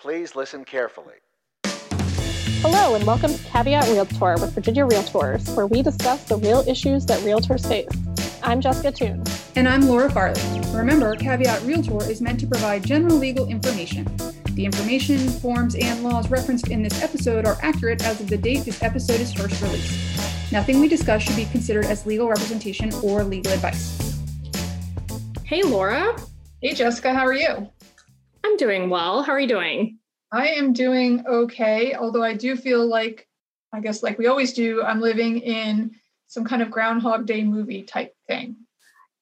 Please listen carefully. Hello, and welcome to Caveat Realtor with Virginia Realtors, where we discuss the real issues that realtors face. I'm Jessica Toon. And I'm Laura Farley. Remember, Caveat Realtor is meant to provide general legal information. The information, forms, and laws referenced in this episode are accurate as of the date this episode is first released. Nothing we discuss should be considered as legal representation or legal advice. Hey, Laura. Hey, Jessica, how are you? Doing well. How are you doing? I am doing okay, although I do feel like, I guess, like we always do, I'm living in some kind of Groundhog Day movie type thing.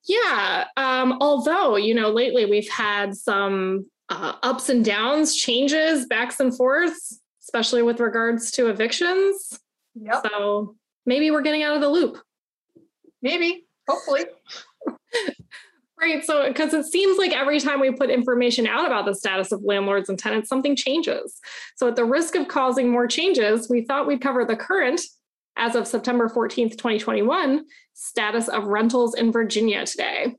Yeah. Um, although, you know, lately we've had some uh, ups and downs, changes, backs and forths, especially with regards to evictions. Yep. So maybe we're getting out of the loop. Maybe, hopefully. right. So, because it seems like every time we put information out about the status of landlords and tenants, something changes. So, at the risk of causing more changes, we thought we'd cover the current, as of September 14th, 2021, status of rentals in Virginia today.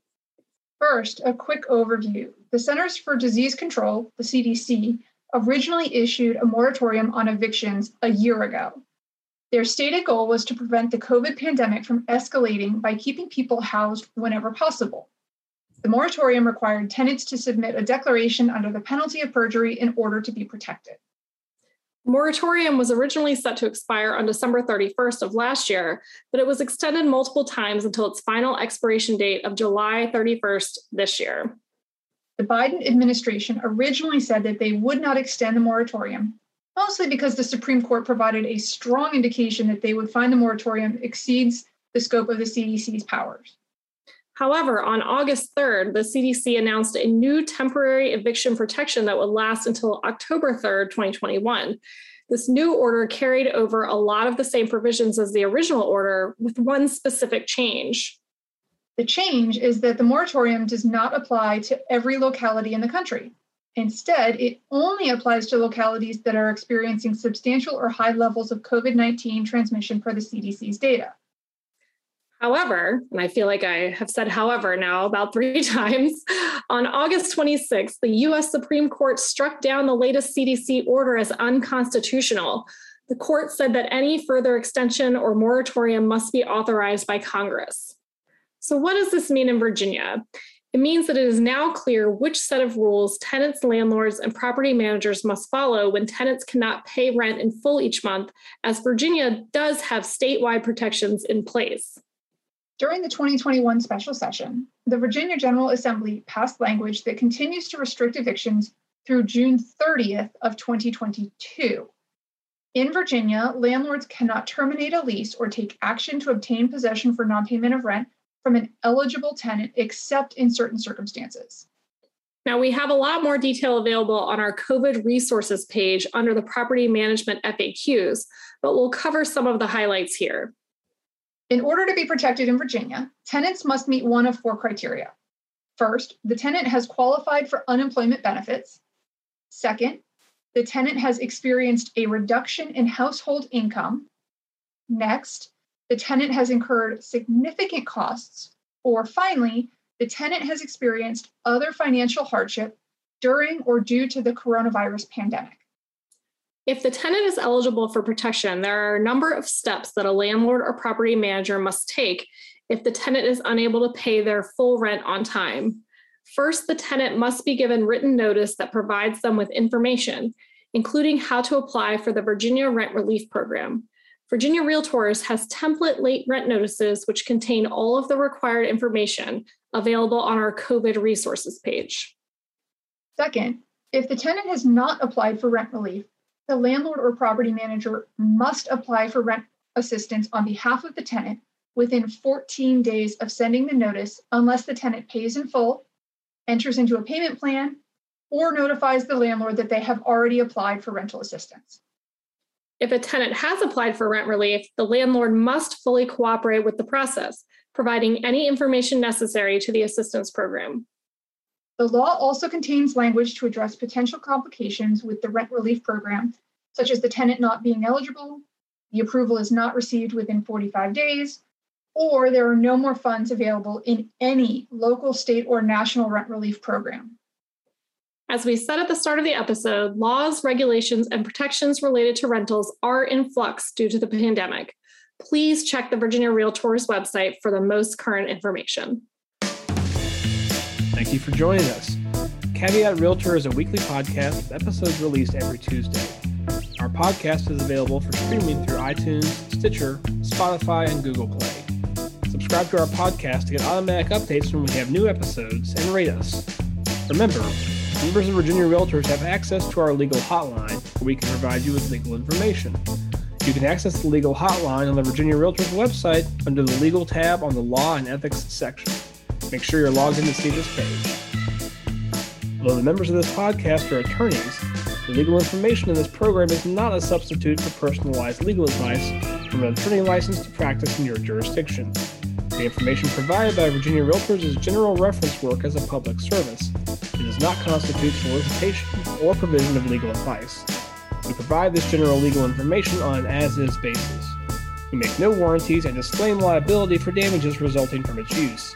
First, a quick overview. The Centers for Disease Control, the CDC, originally issued a moratorium on evictions a year ago. Their stated goal was to prevent the COVID pandemic from escalating by keeping people housed whenever possible. The moratorium required tenants to submit a declaration under the penalty of perjury in order to be protected. The Moratorium was originally set to expire on December 31st of last year, but it was extended multiple times until its final expiration date of July 31st this year. The Biden administration originally said that they would not extend the moratorium, mostly because the Supreme Court provided a strong indication that they would find the moratorium exceeds the scope of the CDC's powers. However, on August 3rd, the CDC announced a new temporary eviction protection that would last until October 3rd, 2021. This new order carried over a lot of the same provisions as the original order, with one specific change. The change is that the moratorium does not apply to every locality in the country. Instead, it only applies to localities that are experiencing substantial or high levels of COVID 19 transmission per the CDC's data. However, and I feel like I have said however now about three times, on August 26th, the US Supreme Court struck down the latest CDC order as unconstitutional. The court said that any further extension or moratorium must be authorized by Congress. So, what does this mean in Virginia? It means that it is now clear which set of rules tenants, landlords, and property managers must follow when tenants cannot pay rent in full each month, as Virginia does have statewide protections in place. During the 2021 special session, the Virginia General Assembly passed language that continues to restrict evictions through June 30th of 2022. In Virginia, landlords cannot terminate a lease or take action to obtain possession for nonpayment of rent from an eligible tenant except in certain circumstances. Now, we have a lot more detail available on our COVID resources page under the property management FAQs, but we'll cover some of the highlights here. In order to be protected in Virginia, tenants must meet one of four criteria. First, the tenant has qualified for unemployment benefits. Second, the tenant has experienced a reduction in household income. Next, the tenant has incurred significant costs. Or finally, the tenant has experienced other financial hardship during or due to the coronavirus pandemic. If the tenant is eligible for protection, there are a number of steps that a landlord or property manager must take if the tenant is unable to pay their full rent on time. First, the tenant must be given written notice that provides them with information, including how to apply for the Virginia Rent Relief Program. Virginia Realtors has template late rent notices which contain all of the required information available on our COVID resources page. Second, if the tenant has not applied for rent relief, the landlord or property manager must apply for rent assistance on behalf of the tenant within 14 days of sending the notice unless the tenant pays in full, enters into a payment plan, or notifies the landlord that they have already applied for rental assistance. If a tenant has applied for rent relief, the landlord must fully cooperate with the process, providing any information necessary to the assistance program. The law also contains language to address potential complications with the rent relief program, such as the tenant not being eligible, the approval is not received within 45 days, or there are no more funds available in any local, state, or national rent relief program. As we said at the start of the episode, laws, regulations, and protections related to rentals are in flux due to the pandemic. Please check the Virginia Realtors website for the most current information. Thank you for joining us. Caveat Realtor is a weekly podcast with episodes released every Tuesday. Our podcast is available for streaming through iTunes, Stitcher, Spotify, and Google Play. Subscribe to our podcast to get automatic updates when we have new episodes and rate us. Remember, members of Virginia Realtors have access to our legal hotline where we can provide you with legal information. You can access the legal hotline on the Virginia Realtors website under the Legal tab on the Law and Ethics section. Make sure you're logged in to see this page. Although the members of this podcast are attorneys, the legal information in this program is not a substitute for personalized legal advice from an attorney licensed to practice in your jurisdiction. The information provided by Virginia Realtors is general reference work as a public service. It does not constitute solicitation or provision of legal advice. We provide this general legal information on an as is basis. We make no warranties and disclaim liability for damages resulting from its use.